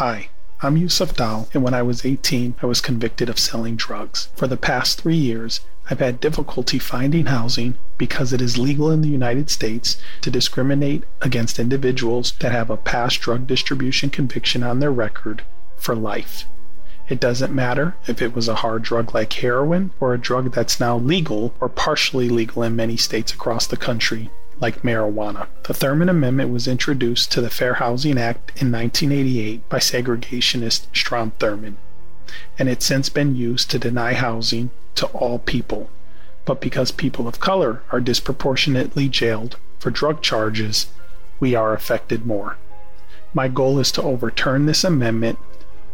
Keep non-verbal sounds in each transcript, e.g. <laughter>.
Hi, I'm Yusuf Dal, and when I was 18, I was convicted of selling drugs. For the past three years, I've had difficulty finding housing because it is legal in the United States to discriminate against individuals that have a past drug distribution conviction on their record for life. It doesn't matter if it was a hard drug like heroin or a drug that's now legal or partially legal in many states across the country, like marijuana. The Thurmond Amendment was introduced to the Fair Housing Act in 1988 by segregationist Strom Thurmond, and it's since been used to deny housing to all people. But because people of color are disproportionately jailed for drug charges, we are affected more. My goal is to overturn this amendment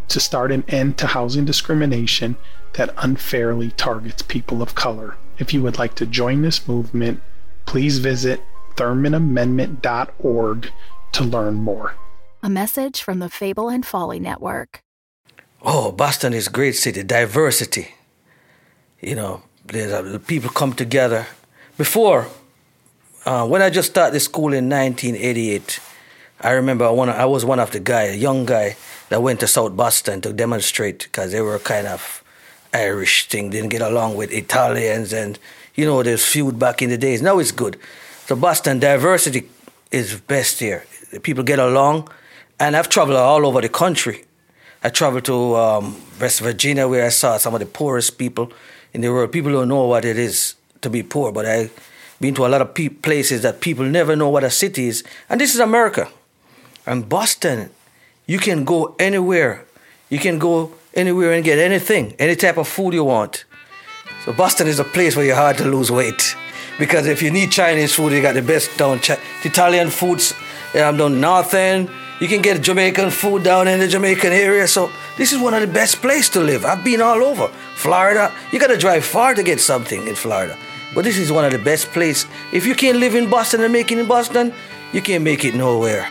to start an end to housing discrimination that unfairly targets people of color. If you would like to join this movement, please visit ThurmondAmendment.org to learn more. A message from the Fable and Folly Network. Oh, Boston is a great city. Diversity. You know, there's a, people come together. Before, uh, when I just started school in 1988, I remember one, I was one of the guy, a young guy, that went to South Boston to demonstrate because they were kind of Irish thing, didn't get along with Italians, and you know, there's feud back in the days. Now it's good. So Boston diversity is best here. People get along, and I've traveled all over the country. I traveled to um, West Virginia where I saw some of the poorest people in the world. People don't know what it is to be poor, but I've been to a lot of pe- places that people never know what a city is, and this is America. And Boston you can go anywhere. You can go anywhere and get anything, any type of food you want. So Boston is a place where you're hard to lose weight. Because if you need Chinese food, you got the best down Ch- Italian foods um, down north end. You can get Jamaican food down in the Jamaican area. So this is one of the best places to live. I've been all over. Florida, you got to drive far to get something in Florida. But this is one of the best places. If you can't live in Boston and make it in Boston, you can't make it nowhere.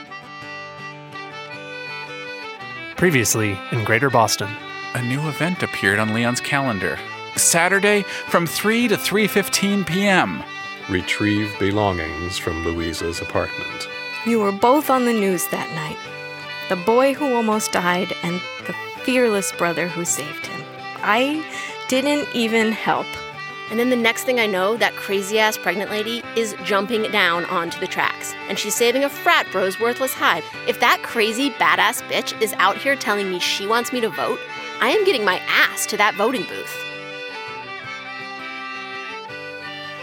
Previously in Greater Boston. A new event appeared on Leon's calendar. Saturday from 3 to 3:15 p.m. Retrieve belongings from Louisa's apartment. You were both on the news that night. The boy who almost died and the fearless brother who saved him. I didn't even help. And then the next thing I know, that crazy ass pregnant lady is jumping down onto the tracks. And she's saving a frat bro's worthless hide. If that crazy badass bitch is out here telling me she wants me to vote, I am getting my ass to that voting booth.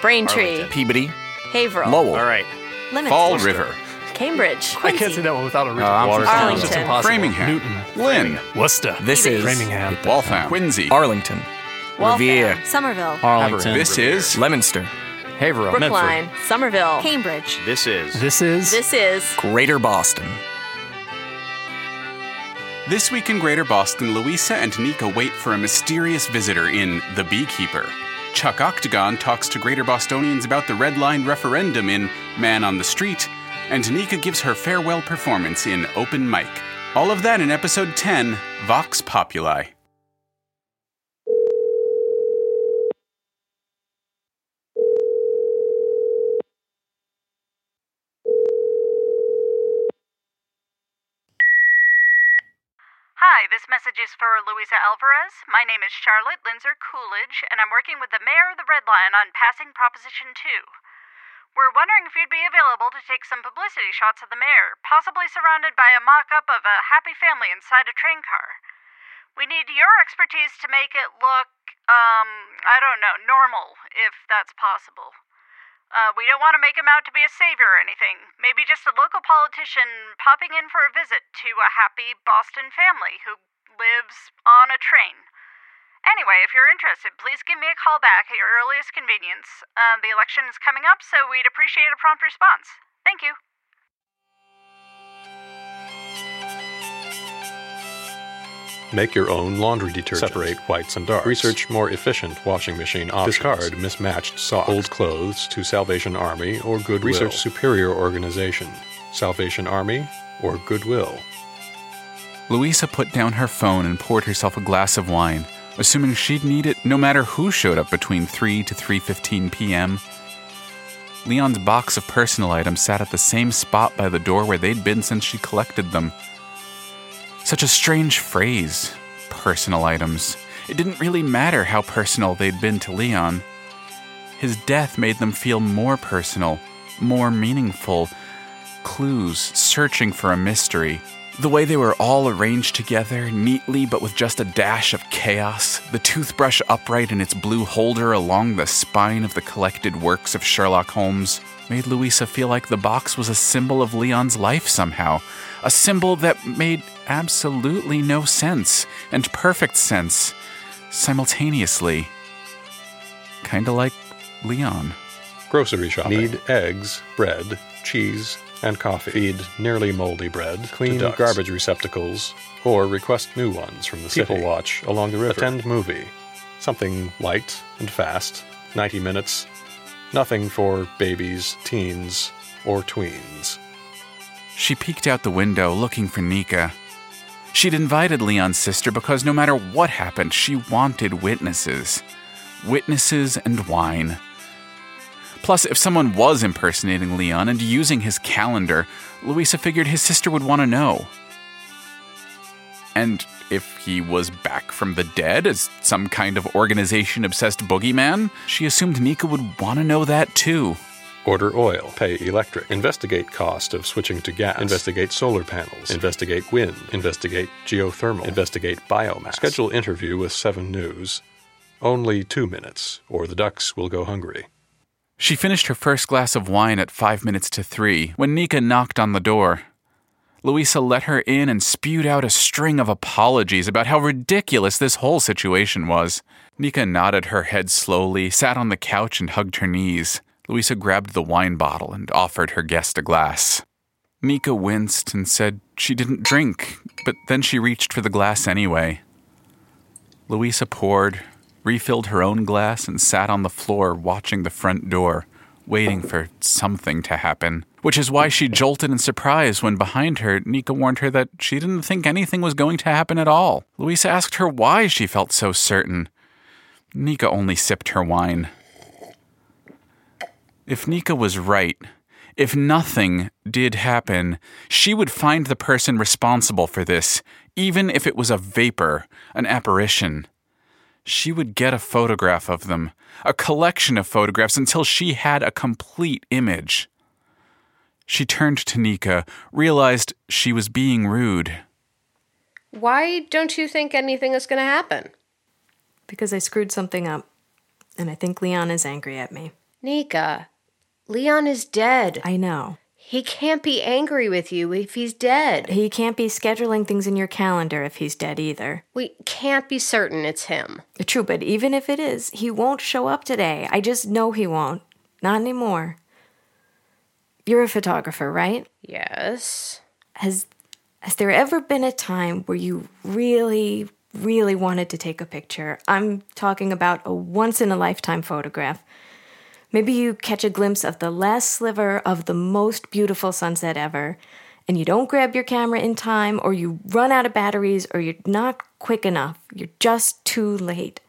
Braintree, Peabody, Haverhill, Lowell, All right. Leominster. Fall River, Cambridge, I can't say that one without a Uh, I'm Richard. from It's just Arlington. impossible. Framingham, Newton. Lynn, Worcester. This is Framingham. Waltham, Quincy. Arlington, Revere, Somerville, Arlington. This is Leominster, Haverhill. Brookline, Somerville, Cambridge. This is This is This is Greater Boston. This week in Greater Boston, Louisa and Nica wait for a mysterious visitor in The Beekeeper. Chuck Octagon talks to Greater Bostonians about the Red Line referendum in Man on the Street, and Nica gives her farewell performance in Open Mic. All of that in episode 10, Vox Populi. Hi, this message is for Louisa Alvarez. My name is Charlotte Linzer Coolidge, and I'm working with the mayor of the Red Line on passing Proposition 2. We're wondering if you'd be available to take some publicity shots of the mayor, possibly surrounded by a mock up of a happy family inside a train car. We need your expertise to make it look, um, I don't know, normal, if that's possible. Uh, we don't want to make him out to be a savior or anything. Maybe just a local politician popping in for a visit to a happy Boston family who lives on a train. Anyway, if you're interested, please give me a call back at your earliest convenience. Uh, the election is coming up, so we'd appreciate a prompt response. Thank you. Make your own laundry detergent. Separate whites and darks. Research more efficient washing machine options. Discard mismatched socks. Old clothes to Salvation Army or Goodwill. Research superior organization. Salvation Army or Goodwill. Louisa put down her phone and poured herself a glass of wine, assuming she'd need it no matter who showed up between 3 to 3:15 p.m. Leon's box of personal items sat at the same spot by the door where they'd been since she collected them. Such a strange phrase personal items. It didn't really matter how personal they'd been to Leon. His death made them feel more personal, more meaningful. Clues searching for a mystery. The way they were all arranged together, neatly but with just a dash of chaos, the toothbrush upright in its blue holder along the spine of the collected works of Sherlock Holmes, made Louisa feel like the box was a symbol of Leon's life somehow. A symbol that made absolutely no sense and perfect sense simultaneously. Kinda like Leon. Grocery shopping. Need eggs, bread, cheese, and coffee. Feed nearly moldy bread. Clean garbage receptacles, or request new ones from the city. People watch along the river. Attend movie. Something light and fast. 90 minutes. Nothing for babies, teens, or tweens. She peeked out the window looking for Nica. She'd invited Leon's sister because no matter what happened, she wanted witnesses. Witnesses and wine. Plus, if someone was impersonating Leon and using his calendar, Louisa figured his sister would want to know. And if he was back from the dead as some kind of organization obsessed boogeyman, she assumed Nica would want to know that too. Order oil, pay electric, investigate cost of switching to gas, investigate solar panels, investigate wind, investigate geothermal, investigate biomass, schedule interview with 7 News. Only two minutes, or the ducks will go hungry. She finished her first glass of wine at five minutes to three when Nica knocked on the door. Louisa let her in and spewed out a string of apologies about how ridiculous this whole situation was. Nica nodded her head slowly, sat on the couch, and hugged her knees. Louisa grabbed the wine bottle and offered her guest a glass. Nica winced and said she didn't drink, but then she reached for the glass anyway. Louisa poured, refilled her own glass, and sat on the floor watching the front door, waiting for something to happen. Which is why she jolted in surprise when behind her, Nica warned her that she didn't think anything was going to happen at all. Louisa asked her why she felt so certain. Nica only sipped her wine. If Nica was right, if nothing did happen, she would find the person responsible for this, even if it was a vapor, an apparition. She would get a photograph of them, a collection of photographs until she had a complete image. She turned to Nica, realized she was being rude. Why don't you think anything is going to happen? Because I screwed something up, and I think Leon is angry at me. Nica, Leon is dead. I know. He can't be angry with you if he's dead. He can't be scheduling things in your calendar if he's dead either. We can't be certain it's him. True, but even if it is, he won't show up today. I just know he won't. Not anymore. You're a photographer, right? Yes. Has has there ever been a time where you really really wanted to take a picture? I'm talking about a once in a lifetime photograph. Maybe you catch a glimpse of the last sliver of the most beautiful sunset ever, and you don't grab your camera in time, or you run out of batteries, or you're not quick enough. You're just too late.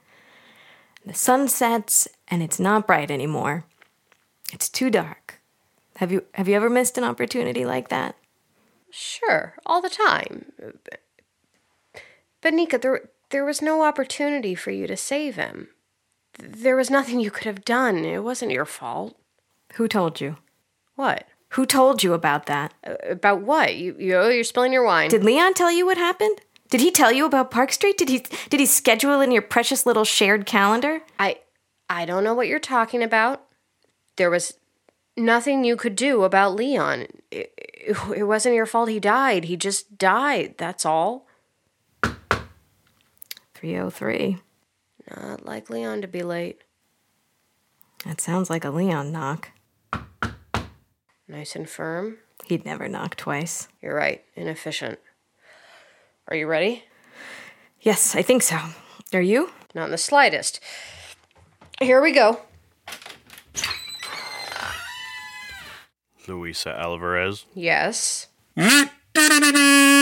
The sun sets, and it's not bright anymore. It's too dark. Have you have you ever missed an opportunity like that? Sure, all the time. But Nica, there there was no opportunity for you to save him. There was nothing you could have done. It wasn't your fault. Who told you? What? Who told you about that? Uh, about what? You you you're spilling your wine. Did Leon tell you what happened? Did he tell you about Park Street? Did he did he schedule in your precious little shared calendar? I I don't know what you're talking about. There was nothing you could do about Leon. It, it, it wasn't your fault he died. He just died. That's all. 303. Not like Leon to be late. That sounds like a Leon knock. Nice and firm. He'd never knock twice. You're right. Inefficient. Are you ready? Yes, I think so. Are you? Not in the slightest. Here we go. Louisa Alvarez. Yes. <laughs> <laughs>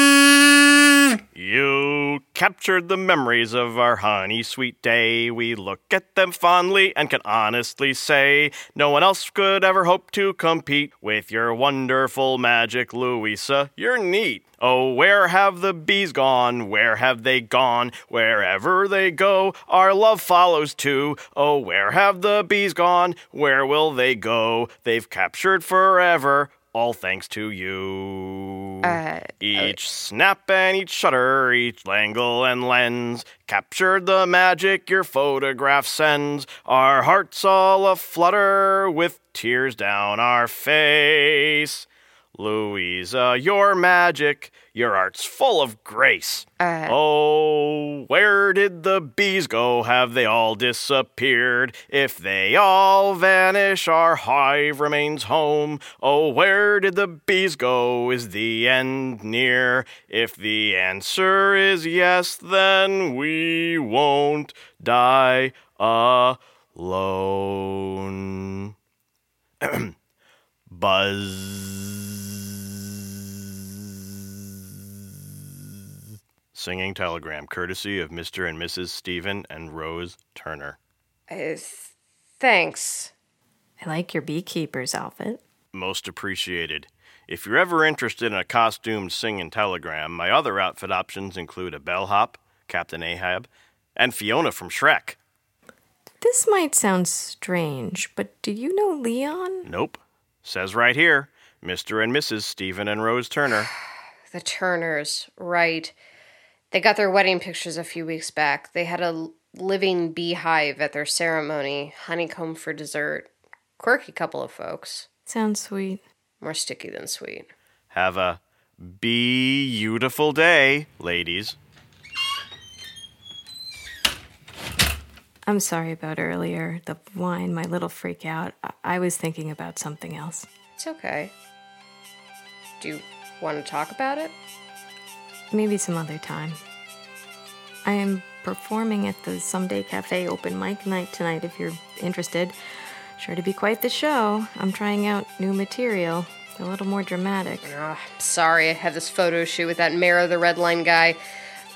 Captured the memories of our honey sweet day. We look at them fondly and can honestly say no one else could ever hope to compete with your wonderful magic, Louisa. You're neat. Oh, where have the bees gone? Where have they gone? Wherever they go, our love follows too. Oh, where have the bees gone? Where will they go? They've captured forever. All thanks to you. Uh, each snap and each shutter, each angle and lens captured the magic your photograph sends. Our hearts all aflutter with tears down our face. Louisa, your magic, your art's full of grace. Uh, oh, where did the bees go? Have they all disappeared? If they all vanish, our hive remains home. Oh, where did the bees go? Is the end near? If the answer is yes, then we won't die alone. <clears throat> Buzz. Singing telegram, courtesy of Mr. and Mrs. Stephen and Rose Turner. Uh, thanks. I like your beekeeper's outfit. Most appreciated. If you're ever interested in a costumed singing telegram, my other outfit options include a bellhop, Captain Ahab, and Fiona from Shrek. This might sound strange, but do you know Leon? Nope. Says right here Mr. and Mrs. Stephen and Rose Turner. <sighs> The Turners, right. They got their wedding pictures a few weeks back. They had a living beehive at their ceremony, honeycomb for dessert. Quirky couple of folks. Sounds sweet. More sticky than sweet. Have a beautiful day, ladies. I'm sorry about earlier. The wine, my little freak out. I, I was thinking about something else. It's okay. Do you want to talk about it? Maybe some other time. I am performing at the Someday Cafe open mic night tonight if you're interested. Sure to be quite the show. I'm trying out new material, a little more dramatic. Oh, sorry, I have this photo shoot with that mayor the Red Line guy.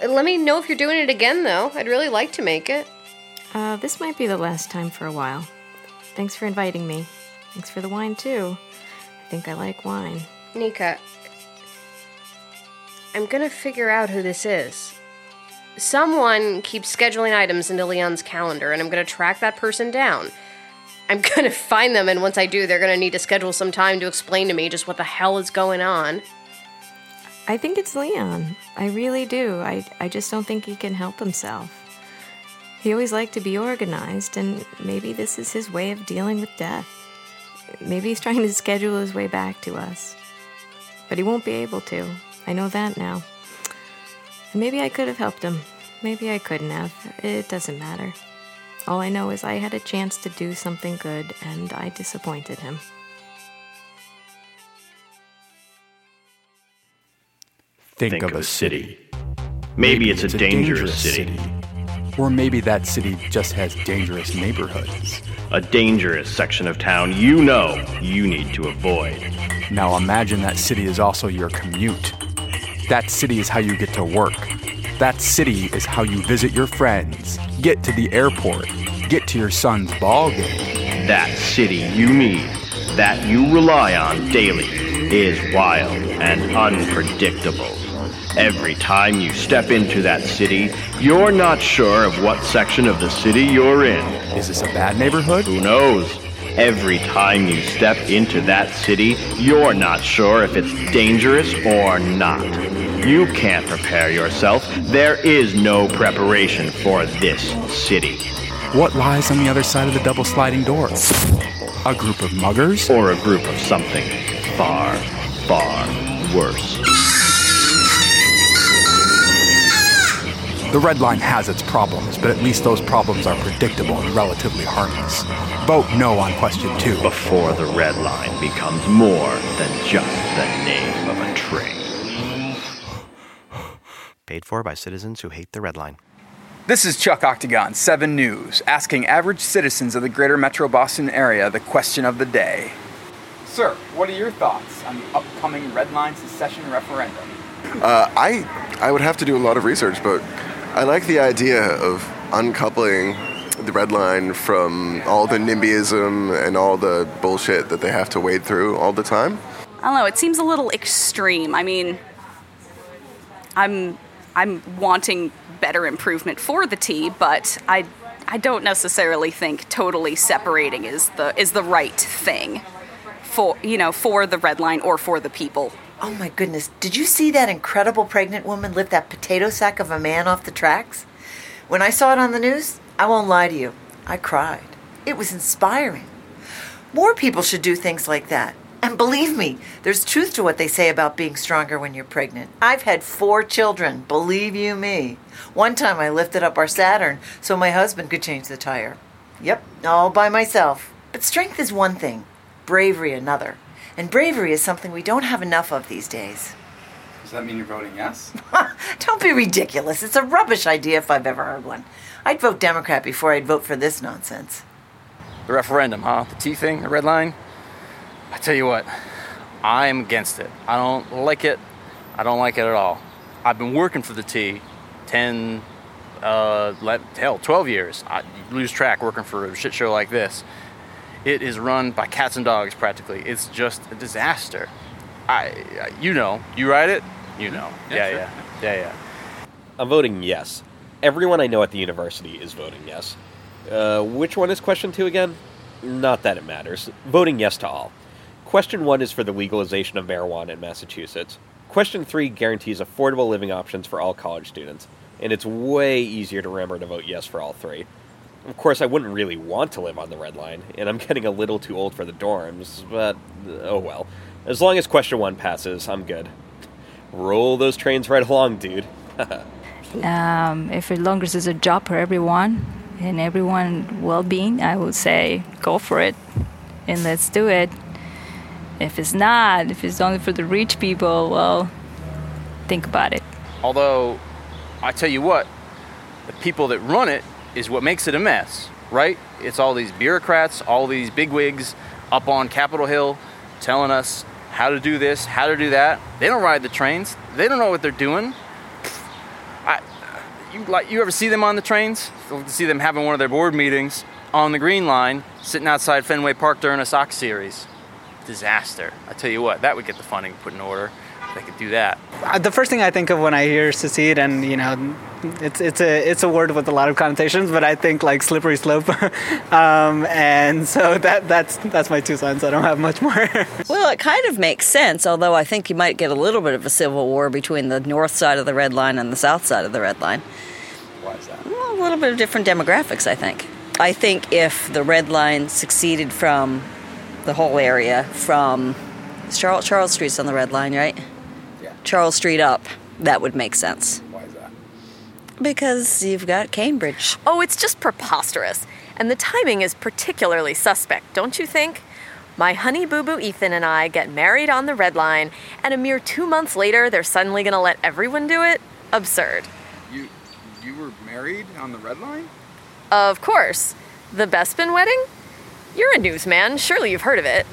Let me know if you're doing it again, though. I'd really like to make it. Uh, this might be the last time for a while. Thanks for inviting me. Thanks for the wine, too. I think I like wine. Nica, I'm gonna figure out who this is. Someone keeps scheduling items into Leon's calendar, and I'm gonna track that person down. I'm <laughs> gonna find them, and once I do, they're gonna need to schedule some time to explain to me just what the hell is going on. I think it's Leon. I really do. I, I just don't think he can help himself. He always liked to be organized, and maybe this is his way of dealing with death. Maybe he's trying to schedule his way back to us. But he won't be able to. I know that now. Maybe I could have helped him. Maybe I couldn't have. It doesn't matter. All I know is I had a chance to do something good, and I disappointed him. Think, Think of, of a a city. Maybe it's a dangerous city. Or maybe that city just has dangerous neighborhoods. A dangerous section of town you know you need to avoid. Now imagine that city is also your commute. That city is how you get to work. That city is how you visit your friends, get to the airport, get to your son's ball game. That city you need, that you rely on daily, is wild and unpredictable. Every time you step into that city, you're not sure of what section of the city you're in. Is this a bad neighborhood? Who knows? Every time you step into that city, you're not sure if it's dangerous or not. You can't prepare yourself. There is no preparation for this city. What lies on the other side of the double sliding door? A group of muggers? Or a group of something far, far worse. The Red Line has its problems, but at least those problems are predictable and relatively harmless. Vote no on question two. Before the Red Line becomes more than just the name of a train. Paid for by citizens who hate the Red Line. This is Chuck Octagon, 7 News, asking average citizens of the greater Metro Boston area the question of the day. Sir, what are your thoughts on the upcoming Red Line secession referendum? Uh, I I would have to do a lot of research, but I like the idea of uncoupling the red line from all the NIMBYism and all the bullshit that they have to wade through all the time. I don't know. It seems a little extreme. I mean, I'm I'm wanting better improvement for the T, but I I don't necessarily think totally separating is the is the right thing for you know for the red line or for the people. Oh my goodness! Did you see that incredible pregnant woman lift that potato sack of a man off the tracks? When I saw it on the news, I won't lie to you, I cried. It was inspiring. More people should do things like that. And believe me, there's truth to what they say about being stronger when you're pregnant. I've had four children, believe you me. One time I lifted up our Saturn so my husband could change the tire. Yep, all by myself. But strength is one thing, bravery another. And bravery is something we don't have enough of these days. Does that mean you're voting yes? <laughs> Don't be ridiculous. It's a rubbish idea if I've ever heard one. I'd vote Democrat before I'd vote for this nonsense. The referendum, huh? The T thing, the red line? I tell you what, I am against it. I don't like it. I don't like it at all. I've been working for the T 10, uh, let, hell, 12 years. I lose track working for a shit show like this. It is run by cats and dogs practically. It's just a disaster. I, you know, you write it, you know. Yeah, Yeah, sure. yeah, yeah, yeah. I'm voting yes. Everyone I know at the university is voting yes. Uh, which one is question two again? Not that it matters. Voting yes to all. Question one is for the legalization of marijuana in Massachusetts. Question three guarantees affordable living options for all college students, and it's way easier to remember to vote yes for all three. Of course, I wouldn't really want to live on the red line, and I'm <laughs> getting a little too old for the dorms, but oh well. As long as question one passes, I'm good. Roll those trains right along, dude. <laughs> um, if it long as there's a job for everyone and everyone well-being, I would say go for it and let's do it. If it's not, if it's only for the rich people, well, think about it. Although, I tell you what, the people that run it is what makes it a mess, right? It's all these bureaucrats, all these bigwigs up on Capitol Hill telling us how to do this, how to do that. They don't ride the trains. They don't know what they're doing. I, you like you ever see them on the trains? You see them having one of their board meetings on the Green Line, sitting outside Fenway Park during a Sox series. Disaster. I tell you what, that would get the funding put in order. If they could do that. Uh, the first thing I think of when I hear secede, and you know, it's it's a it's a word with a lot of connotations, but I think like slippery slope, <laughs> um, and so that that's that's my two cents. I don't have much more. <laughs> Well, it kind of makes sense, although I think you might get a little bit of a civil war between the north side of the red line and the south side of the red line. Why is that? Well, a little bit of different demographics, I think. I think if the red line succeeded from the whole area, from Charles, Charles Street's on the red line, right? Yeah. Charles Street up, that would make sense. Why is that? Because you've got Cambridge. Oh, it's just preposterous. And the timing is particularly suspect, don't you think? My honey boo boo Ethan and I get married on the red line, and a mere two months later, they're suddenly gonna let everyone do it? Absurd. You you were married on the red line? Of course. The Bespin wedding? You're a newsman, surely you've heard of it.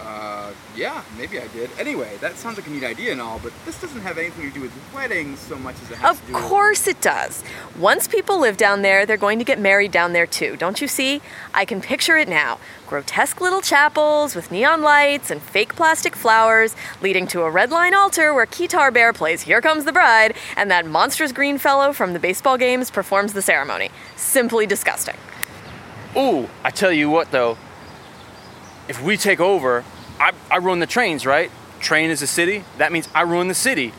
Uh, yeah, maybe I did. Anyway, that sounds like a neat idea and all, but this doesn't have anything to do with weddings so much as it has Of to do with. course it does. Once people live down there, they're going to get married down there too, don't you see? I can picture it now. Grotesque little chapels with neon lights and fake plastic flowers, leading to a red line altar where Keytar Bear plays Here Comes the Bride, and that monstrous green fellow from the baseball games performs the ceremony. Simply disgusting. Ooh, I tell you what though, if we take over, I, I run the trains, right? Train is a city, that means I run the city.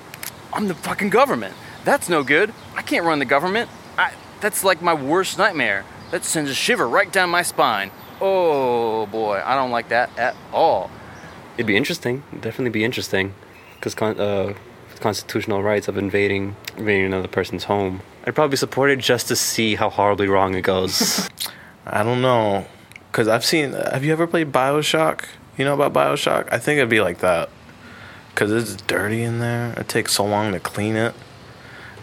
I'm the fucking government. That's no good. I can't run the government. I, that's like my worst nightmare. That sends a shiver right down my spine. Oh boy, I don't like that at all. It'd be interesting. It'd definitely be interesting, because con- uh, constitutional rights of invading invading another person's home. I'd probably support it just to see how horribly wrong it goes. <laughs> I don't know, cause I've seen. Have you ever played Bioshock? You know about Bioshock? I think it'd be like that, cause it's dirty in there. It takes so long to clean it,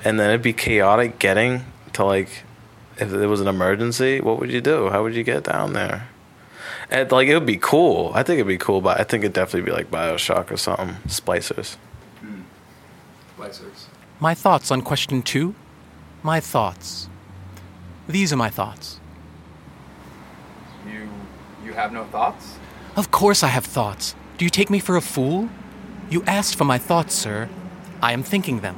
and then it'd be chaotic getting to like, if there was an emergency, what would you do? How would you get down there? And like it would be cool. I think it'd be cool, but I think it'd definitely be like Bioshock or something. Splicers. Hmm. Splicers. My thoughts on question two My thoughts. These are my thoughts. You have no thoughts? Of course I have thoughts. Do you take me for a fool? You asked for my thoughts, sir. I am thinking them.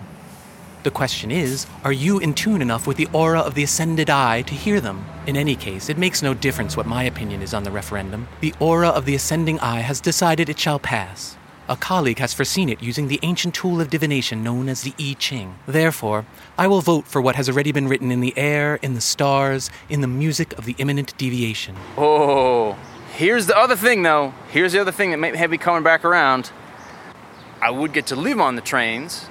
The question is, are you in tune enough with the aura of the ascended eye to hear them? In any case, it makes no difference what my opinion is on the referendum. The aura of the ascending eye has decided it shall pass. A colleague has foreseen it using the ancient tool of divination known as the I Ching. Therefore, I will vote for what has already been written in the air, in the stars, in the music of the imminent deviation. Oh, here's the other thing, though. Here's the other thing that may have me coming back around. I would get to live on the trains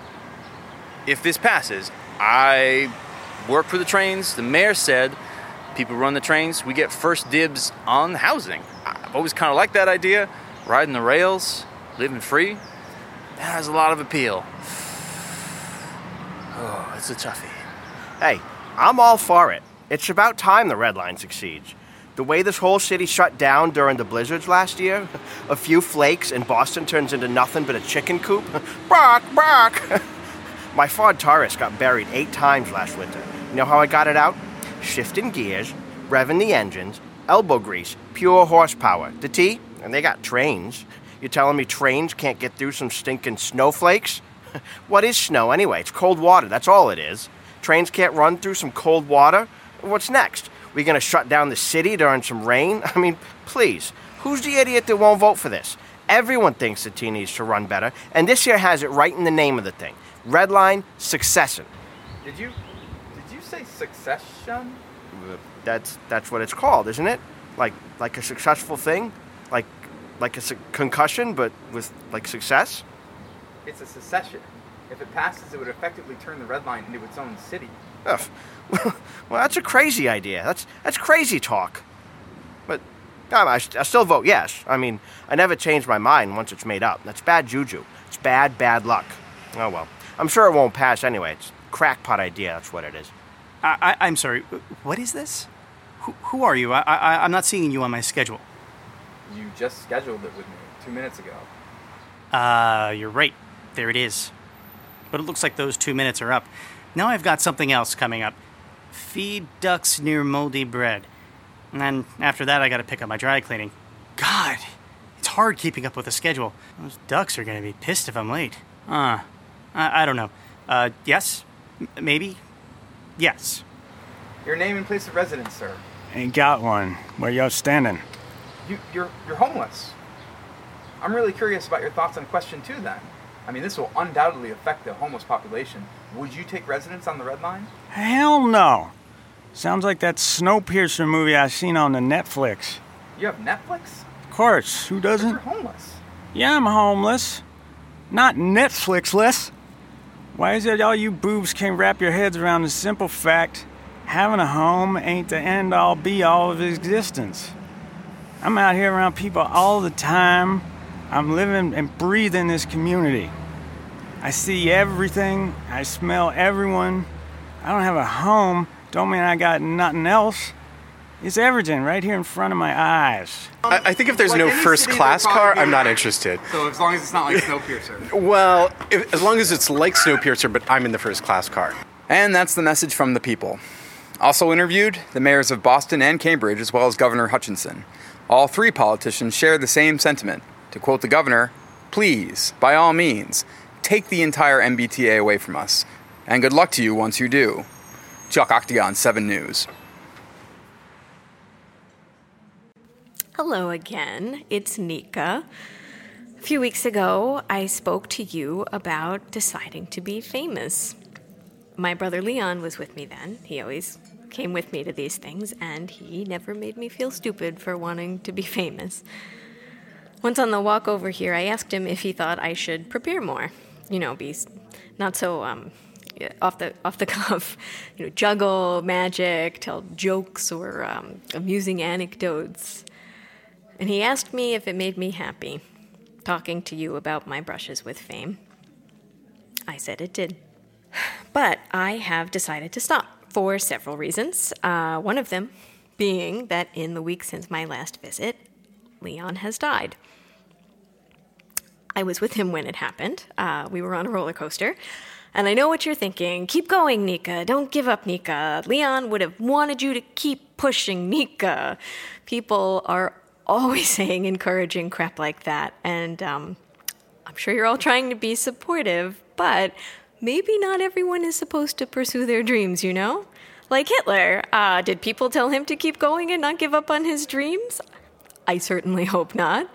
if this passes. I work for the trains. The mayor said people run the trains. We get first dibs on housing. I've always kind of liked that idea. Riding the rails, living free. That has a lot of appeal. <sighs> Oh, it's a toughie. Hey, I'm all for it. It's about time the Red Line succeeds. The way this whole city shut down during the blizzards last year, a few flakes and Boston turns into nothing but a chicken coop. <laughs> bark, bark! <laughs> My Ford Taurus got buried eight times last winter. You know how I got it out? Shifting gears, revving the engines, elbow grease, pure horsepower. The T, and they got trains. You're telling me trains can't get through some stinking snowflakes? <laughs> what is snow anyway? It's cold water, that's all it is. Trains can't run through some cold water? What's next? We gonna shut down the city during some rain? <laughs> I mean, please, who's the idiot that won't vote for this? Everyone thinks the T needs to run better, and this year has it right in the name of the thing. Red line succession. Did you did you say succession? That's that's what it's called, isn't it? Like like a successful thing, like like a su- concussion, but with like success. It's a secession. If it passes, it would effectively turn the red line into its own city. Ugh. <laughs> well, that's a crazy idea. That's that's crazy talk. But um, I, I still vote yes. I mean, I never change my mind once it's made up. That's bad juju. It's bad, bad luck. Oh well. I'm sure it won't pass anyway. It's a crackpot idea. That's what it is. I, I, I'm sorry. What is this? Who, who are you? I, I, I'm not seeing you on my schedule. You just scheduled it with me two minutes ago. Uh, you're right. There it is. But it looks like those two minutes are up. Now I've got something else coming up. Feed ducks near moldy bread. And then after that, I gotta pick up my dry cleaning. God, it's hard keeping up with the schedule. Those ducks are gonna be pissed if I'm late. Uh, I, I don't know. Uh, yes? M- maybe? Yes. Your name and place of residence, sir. Ain't got one. Where y'all standing? You, you're you're homeless. I'm really curious about your thoughts on question two. Then, I mean, this will undoubtedly affect the homeless population. Would you take residence on the red line? Hell no. Sounds like that Snowpiercer movie I seen on the Netflix. You have Netflix. Of course, who doesn't? You're homeless. Yeah, I'm homeless. Not Netflixless. Why is it all you boobs can't wrap your heads around the simple fact having a home ain't the end all be all of existence? I'm out here around people all the time. I'm living and breathing this community. I see everything, I smell everyone. I don't have a home, don't mean I got nothing else. It's everything right here in front of my eyes. I, I think if there's no first class car, I'm not interested. So as long as it's not like Snowpiercer. Well, if, as long as it's like Snowpiercer, but I'm in the first class car. And that's the message from the people. Also interviewed, the mayors of Boston and Cambridge, as well as Governor Hutchinson. All three politicians share the same sentiment. To quote the governor, please, by all means, take the entire MBTA away from us. And good luck to you once you do. Chuck Octagon, 7 News. Hello again, it's Nica. A few weeks ago, I spoke to you about deciding to be famous. My brother Leon was with me then. He always came with me to these things, and he never made me feel stupid for wanting to be <laughs> famous. Once on the walk over here, I asked him if he thought I should prepare more. You know, be not so um, off the off the <laughs> cuff. You know, juggle magic, tell jokes or um, amusing anecdotes. And he asked me if it made me happy, talking to you about my brushes with fame. I said it did. But I have decided to stop for several reasons. Uh, one of them being that in the week since my last visit, Leon has died. I was with him when it happened. Uh, we were on a roller coaster. And I know what you're thinking. Keep going, Nica. Don't give up, Nica. Leon would have wanted you to keep pushing, Nica. People are always <laughs> saying encouraging crap like that. And um, I'm sure you're all trying to be supportive, but maybe not everyone is supposed to pursue their dreams, you know? Like Hitler. Uh, did people tell him to keep going and not give up on his dreams? I certainly hope not.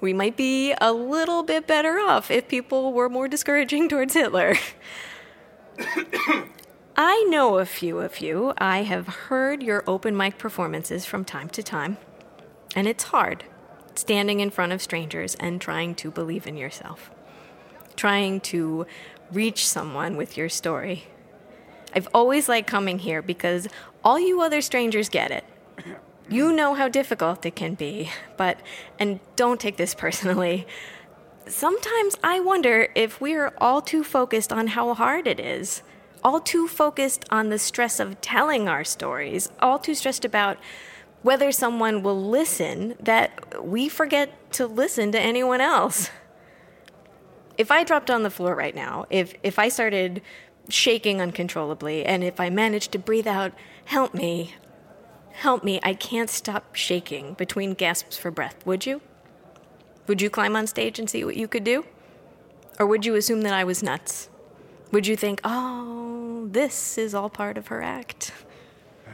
We might be a little bit better off if people were more discouraging <laughs> towards Hitler. <coughs> I know a few of you. I have heard your open mic performances from time to time, and it's hard standing in front of strangers and trying to believe in yourself, trying to reach someone with your story. I've always liked coming here because all you other strangers get it. You know how difficult it can be, but, and don't take this personally, sometimes I wonder if we're all too focused on how hard it is, all too focused on the stress of telling our stories, all too stressed about whether someone will listen that we forget to listen to anyone else. If I dropped on the floor right now, if, if I started shaking uncontrollably, and if I managed to breathe out, help me, help me, I can't stop shaking between gasps for breath, would you? Would you climb on stage and see what you could do? Or would you assume that I was nuts? Would you think, oh, this is all part of her act? <sighs>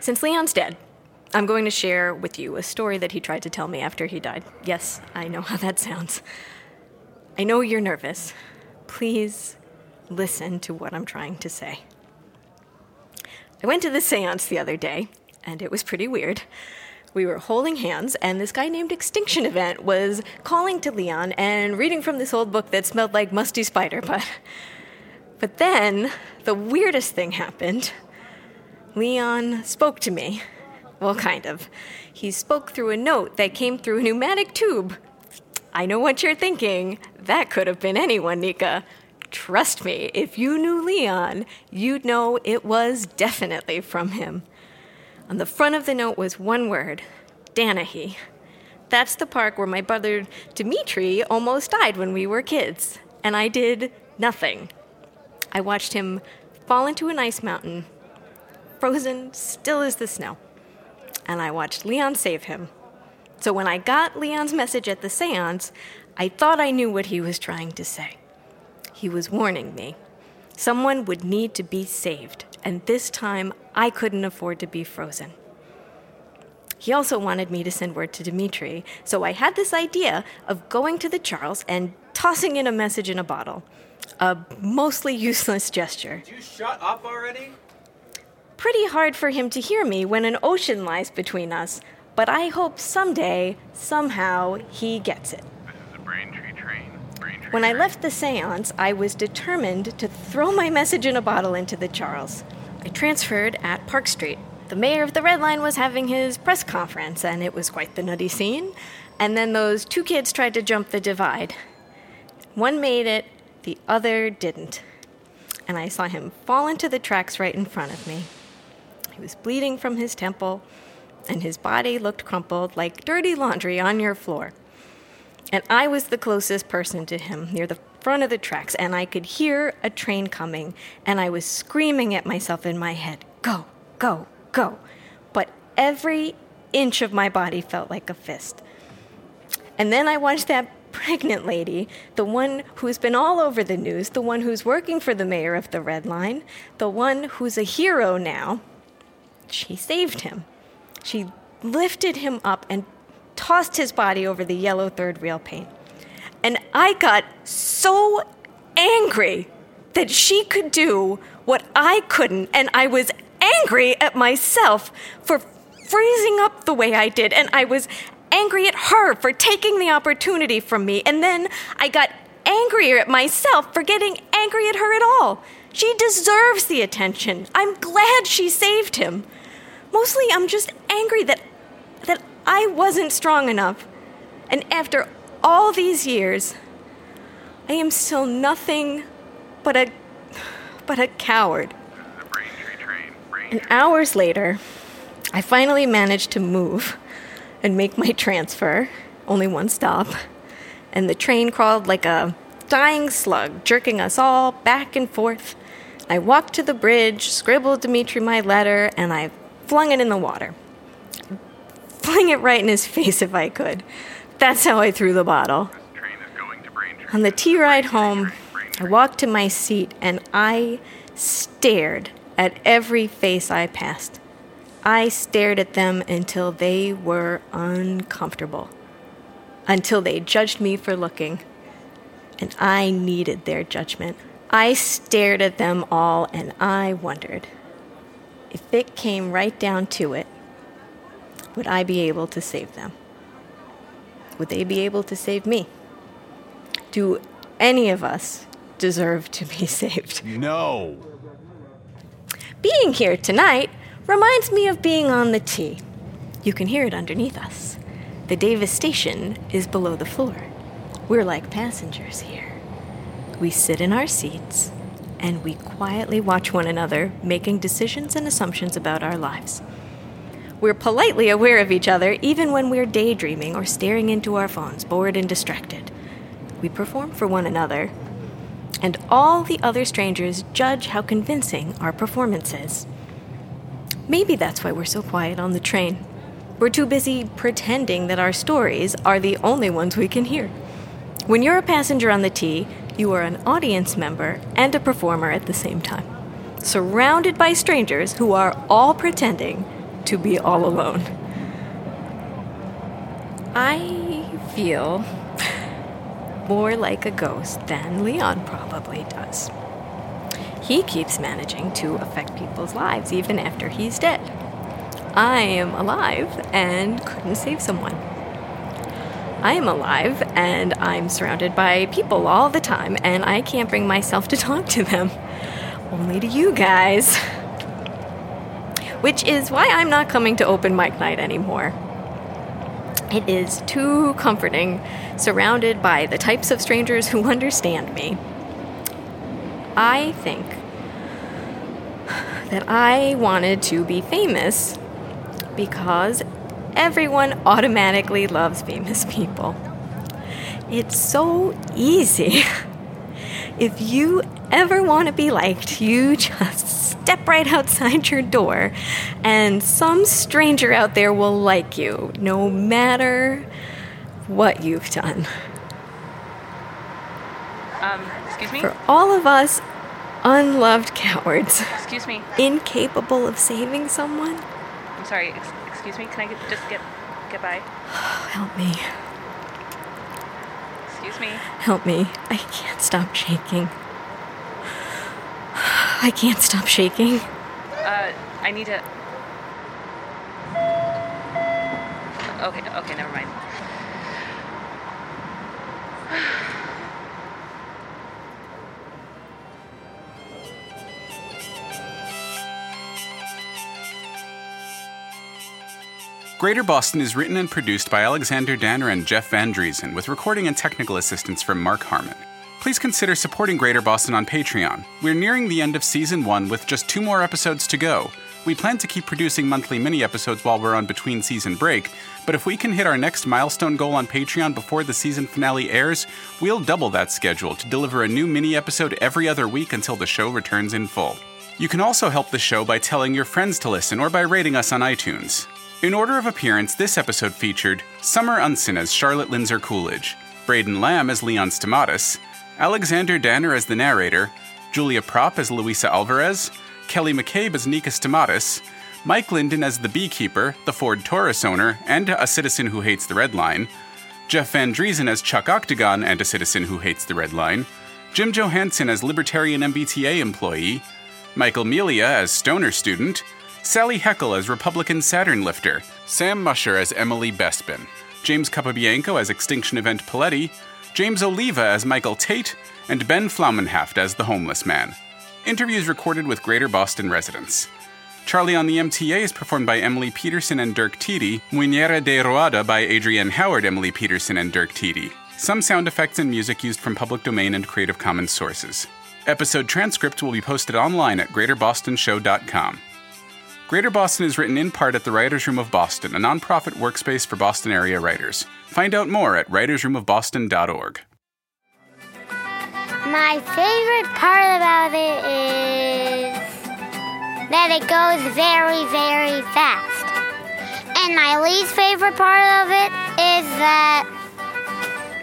Since Leon's dead, I'm going to share with you a story that he tried to tell me after he died. Yes, I know how that sounds. I know you're nervous. Please listen to what I'm trying to say. I went to the seance the other day, and it was pretty weird. We were holding hands, and this guy named Extinction Event was calling to Leon and reading from this old book that smelled like musty spider butt. But then, the weirdest thing happened. Leon spoke to me. Well, kind of. He spoke through a note that came through a pneumatic tube. I know what you're thinking. That could have been anyone, Nica. Trust me, if you knew Leon, you'd know it was definitely from him. On the front of the note was one word Danehy. That's the park where my brother Dimitri almost died when we were kids, and I did nothing. I watched him fall into an ice mountain, frozen, still as the snow, and I watched Leon save him. So when I got Leon's message at the seance, I thought I knew what he was trying to say. He was warning me. Someone would need to be saved, and this time I couldn't afford to be frozen. He also wanted me to send word to Dimitri, so I had this idea of going to the Charles and tossing in a message in a bottle. A mostly useless gesture. Did You shut up already? Pretty hard for him to hear me when an ocean lies between us, but I hope someday, somehow, he gets it. When I left the seance, I was determined to throw my message in a bottle into the Charles. I transferred at Park Street. The mayor of the Red Line was having his press conference, and it was quite the nutty scene. And then those two kids tried to jump the divide. One made it, the other didn't. And I saw him fall into the tracks right in front of me. He was bleeding from his temple, and his body looked crumpled like dirty laundry on your floor. And I was the closest person to him, near the front of the tracks, and I could hear a train coming, and I was screaming at myself in my head go, go, go. But every inch of my body felt like a fist. And then I watched that <laughs> pregnant lady, the one who's been all over the news, the one who's working for the mayor of the Red Line, the one who's a hero now. She saved him. She lifted him up and tossed his body over the yellow third rail paint. And I got so angry that she could do what I couldn't, and I was angry at myself for freezing up the way I did, and I was angry at her for taking the opportunity from me, and then I got angrier at myself for getting angry at her at all. She deserves the attention. I'm glad she saved him. Mostly I'm just angry that that I wasn't strong enough. And after all these years, I am still nothing but a but a coward. And hours later, I finally managed to move and make my transfer, only one stop. And the train crawled like a dying slug jerking us all back and forth. I walked to the bridge, scribbled Dimitri my letter, and I flung it in the water. Flung it right in his face if I could. That's how I threw the bottle. On the T ride home, I walked to my seat and I stared at every face I passed. I stared at them until they were uncomfortable, until they judged me for looking. And I needed their judgment. I stared at them all and I wondered if it came right down to it, would I be able to save them? Would they be able to save me? Do any of us deserve to be <laughs> saved? No. Being here tonight reminds me of being on the T. You can hear it underneath us. The Davis station is below the floor. We're like passengers here. We sit in our seats and we quietly watch one another making decisions and assumptions about our lives. We're politely aware of each other even when we're daydreaming or staring into our phones, bored and distracted. We perform for one another, and all the other strangers judge how convincing our performance is. Maybe that's why we're so quiet on the train. We're too busy pretending that our stories are the only ones we can hear. When you're a passenger on the T, you are an audience member and a performer at the same time, surrounded by strangers who are all pretending to be all alone. I feel more like a ghost than Leon probably does. He keeps managing to affect people's lives even after he's dead. I am alive and couldn't save someone. I am alive and I'm surrounded by people all the time, and I can't bring myself to talk to them. Only to you guys. <laughs> Which is why I'm not coming to open mic night anymore. It is too comforting, surrounded by the types of strangers who <laughs> understand me. I think that I wanted to be famous because everyone automatically loves famous people. It's so easy. <laughs> If you ever want to be liked, you <laughs> just step right outside your door, and some stranger out there will like you, no matter what you've done. Um, excuse me? For all of us unloved cowards, Excuse me. incapable of saving someone, I'm sorry. Ex- excuse me. Can I get, just get get by? <sighs> help me. Excuse me. Help me. I can't stop shaking. I can't stop shaking. Uh, I need to. Okay. Okay. Never mind. Greater Boston is written and produced by Alexander Danner and Jeff Van Dreason, with recording and technical assistance from Marc Harmon. Please consider supporting Greater Boston on Patreon. We're nearing the end of season one with just two more episodes to go. We plan to keep producing monthly mini episodes while we're on between season break, but if we can hit our next milestone goal on Patreon before the season finale airs, we'll double that schedule to deliver a new mini episode every other week until the show returns in full. You can also help the show by telling your friends to listen or by rating us on iTunes. In order of appearance, this episode featured Summer Unsinn as Charlotte Linzer-Coolidge, Braden Lamb as Leon Stamatis, Alexander Danner as the narrator, Julia Propp as Louisa Alvarez, Kelly McCabe as Nica Stamatis, Mike Linden as the beekeeper, the Ford Taurus owner, and a citizen who hates the Red Line, Jeff Van Dreason as Chuck Octagon and a citizen who hates the Red Line, Jim Johanson as Libertarian MBTA employee, Michael Melia as Stoner student, Sally Heckle as Republican Saturn lifter, Sam Musher as Emily Bespin, James Capobianco as Extinction Event Poletti, James Oliva as Michael Tate, and Ben Flaumenhaft as the homeless man. Interviews recorded with Greater Boston residents. Charlie on the MTA is performed by Emily Peterson and Dirk Tiede, Muineira de Ruada by Adrienne Howard, Emily Peterson, and Dirk Tiede. Some sound effects and music used from public domain and Creative Commons sources. Episode transcripts will be posted online at greaterbostonshow.com. Greater Boston is written in part at the Writers' Room of Boston, a nonprofit workspace for Boston area writers. Find out more at writersroomofboston.org. My favorite part about it is that it goes very, very fast. And my least favorite part of it is that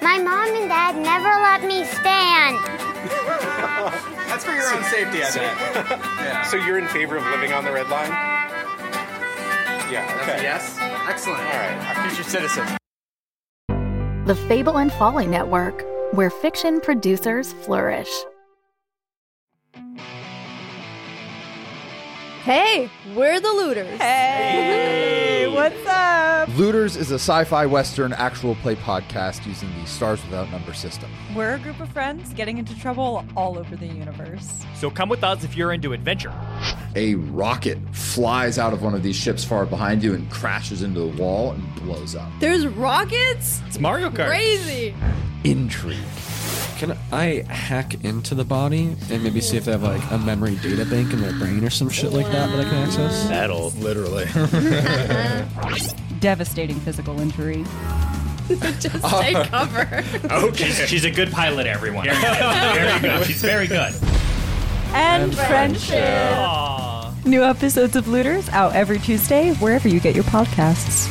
my mom and dad never let me stand. <laughs> That's for your own safety, I bet. yeah. <laughs> So you're in favor of living on the red line? Yeah. That's a Okay. yes? Excellent. All right. Our future citizens. The Fable and Folly Network, where fiction producers flourish. Hey, we're the looters. Hey, <laughs> what's up? Looters is a sci fi western actual play podcast using the Stars Without Number system. We're a group of friends getting into trouble all over the universe. So come with us if you're into adventure. A rocket flies out of one of these ships far behind you and crashes into the wall and blows up. There's rockets? It's Mario Kart. Crazy. Intrigue. Can I hack into the body and maybe see if they have like a memory data bank in their brain or some shit like that that I can access? That'll literally. <laughs> <laughs> Devastating physical injury. <laughs> Just uh, take cover. <laughs> Okay. She's, she's a good pilot, everyone. very good. <laughs> She's very good. And friendship. New episodes of Looters out every Tuesday, wherever you get your podcasts.